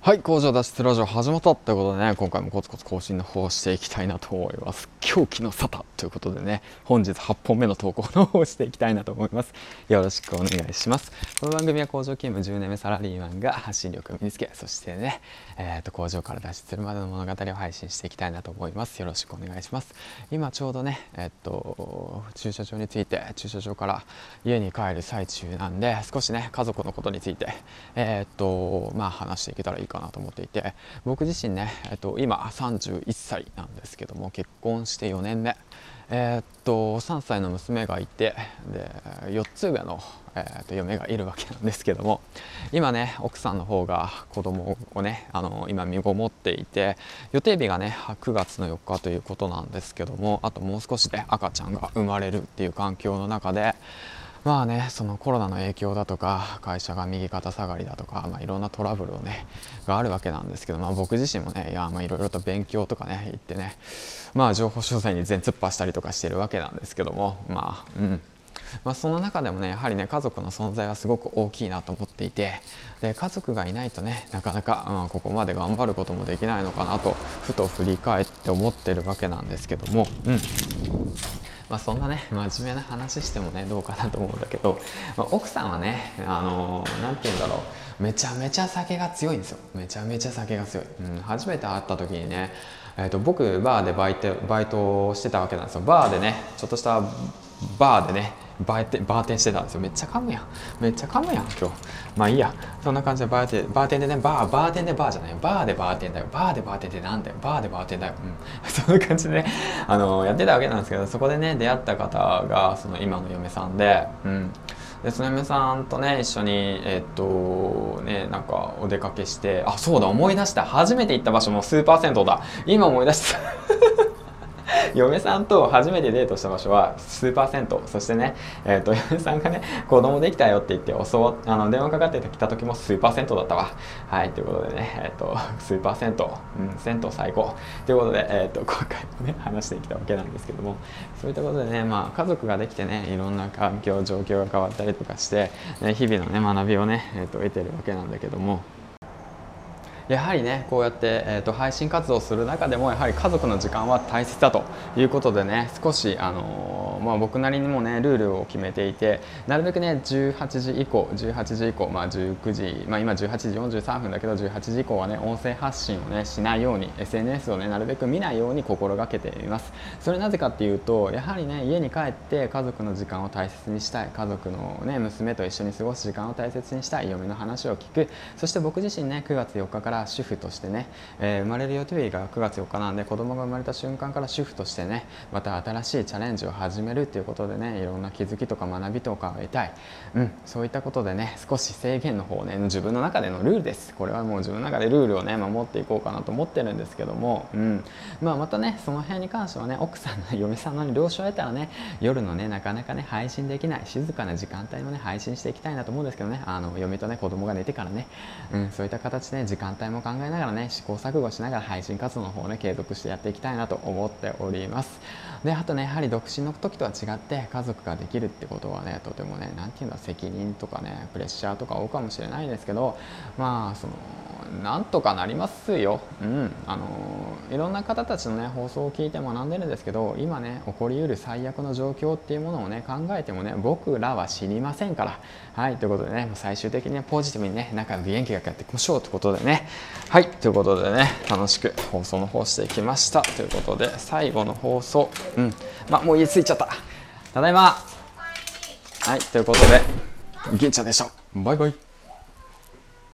はい工場脱出ラジオ始まったということでね今回もコツコツ更新の方をしていきたいなと思います。狂気の沙汰ということでね本日8本目の投稿の方をしていきたいなと思います。よろしくお願いします。この番組は工場勤務10年目サラリーマンが発信力を身につけそしてね、えー、と工場から脱出するまでの物語を配信していきたいなと思います。よろしくお願いします。今ちょうどねえっと駐車場について駐車場から家に帰る最中なんで少しね家族のことについてえっとまあ話していけたらいいかなと思っていて僕自身ね、えっと、今31歳なんですけども結婚して4年目。えー、っと3歳の娘がいてで4つ上の、えー、っと嫁がいるわけなんですけども今ね奥さんの方が子供をねあの今身ごもっていて予定日がね9月の4日ということなんですけどもあともう少しで赤ちゃんが生まれるっていう環境の中でまあねそのコロナの影響だとか会社が右肩下がりだとか、まあ、いろんなトラブルをねがあるわけなんですけど、まあ、僕自身もねいやまあいろいろと勉強とかね行ってねまあ情報商材に全突破したりとかしてるわけなんですけどもまあうん。まあ、その中でもねやはりね家族の存在はすごく大きいなと思っていてで家族がいないとねなかなか、うん、ここまで頑張ることもできないのかなとふと振り返って思ってるわけなんですけども、うん、まあ、そんなね真面目な話してもねどうかなと思うんだけど、まあ、奥さんはねあの何て言うんだろう。めちゃめちゃ酒が強いんですよ。めちゃめちゃ酒が強い、うん、初めて会った時にね、えーと、僕バーでバイトバイトしてたわけなんですよ。バーでねちょっとしたバーでねバーテンしてたんですよ。めっちゃ噛むやん。めっちゃ噛むやん今日。まあいいや。そんな感じでバーテンバーテンでねバーバーテンでバーじゃないバーでバーテンだよ。バーでバーテンってなんだよ。バーでバーテンだよ、うん、そんな感じでねあのやってたわけなんですけどそこでね出会った方がその今の嫁さんでうん。でその嫁さんとね一緒にえっとねなんかお出かけしてあそうだ思い出した。初めて行った場所もスーパー銭湯だ。今思い出した。嫁さんと初めてデートした場所はスーパー銭湯。そしてね、えーと、嫁さんがね子供できたよって言って教あの電話かかってきた時もスーパー銭湯だったわ。はいということでね、えーと、スーパー銭湯、うん、銭湯最高。ということで、えーと、今回もね話してきたわけなんですけども。そういったことでね、まあ、家族ができてねいろんな環境状況が変わったりとかして、ね、日々のね学びをね、えー、と得てるわけなんだけども。やはりねこうやって、えーと、配信活動する中でもやはり家族の時間は大切だということでね少し、あのー、まあ、僕なりにもねルールを決めていてなるべくね18時以降18時以降、まあ、19時、まあ、今18時43分だけど18時以降はね音声発信をねしないように SNS をねなるべく見ないように心がけています。それなぜかっていうとやはりね家に帰って家族の時間を大切にしたい家族のね娘と一緒に過ごす時間を大切にしたい嫁の話を聞く。そして僕自身ね9月4日から主婦としてね、えー、生まれる予定日が9月4日なんで子供が生まれた瞬間から主婦としてねまた新しいチャレンジを始めるっていうことでねいろんな気づきとか学びとかを得たい、うん、そういったことでね少し制限の方ね自分の中でのルールです。これはもう自分の中でルールをね守っていこうかなと思ってるんですけども、うん。まあ、またねその辺に関してはね奥さんの嫁さんの了承を得たらね夜のねなかなかね配信できない静かな時間帯のね配信していきたいなと思うんですけどね。あの嫁とね子供が寝てからね、うん、そういった形で、ね、時間帯も考えながらね試行錯誤しながら配信活動の方をね継続してやっていきたいなと思っております。であとねやはり独身の時とは違って家族ができるってことはねとてもね何て言うんだ責任とかねプレッシャーとか多いかもしれないですけどまあそのなんとかなりますよ、うん、あのいろんな方たちの、ね、放送を聞いて学んでるんですけど今ね起こりうる最悪の状況っていうものをね考えてもね僕らは知りませんから。はい。ということでね最終的にはポジティブにね仲良く元気がやっていきましょうということでね。はい。ということでね楽しく放送の方していきました。ということで最後の放送。うん。まあもう家着いちゃった。ただいま。はい。ということで銀ちゃんでした。バイバイ。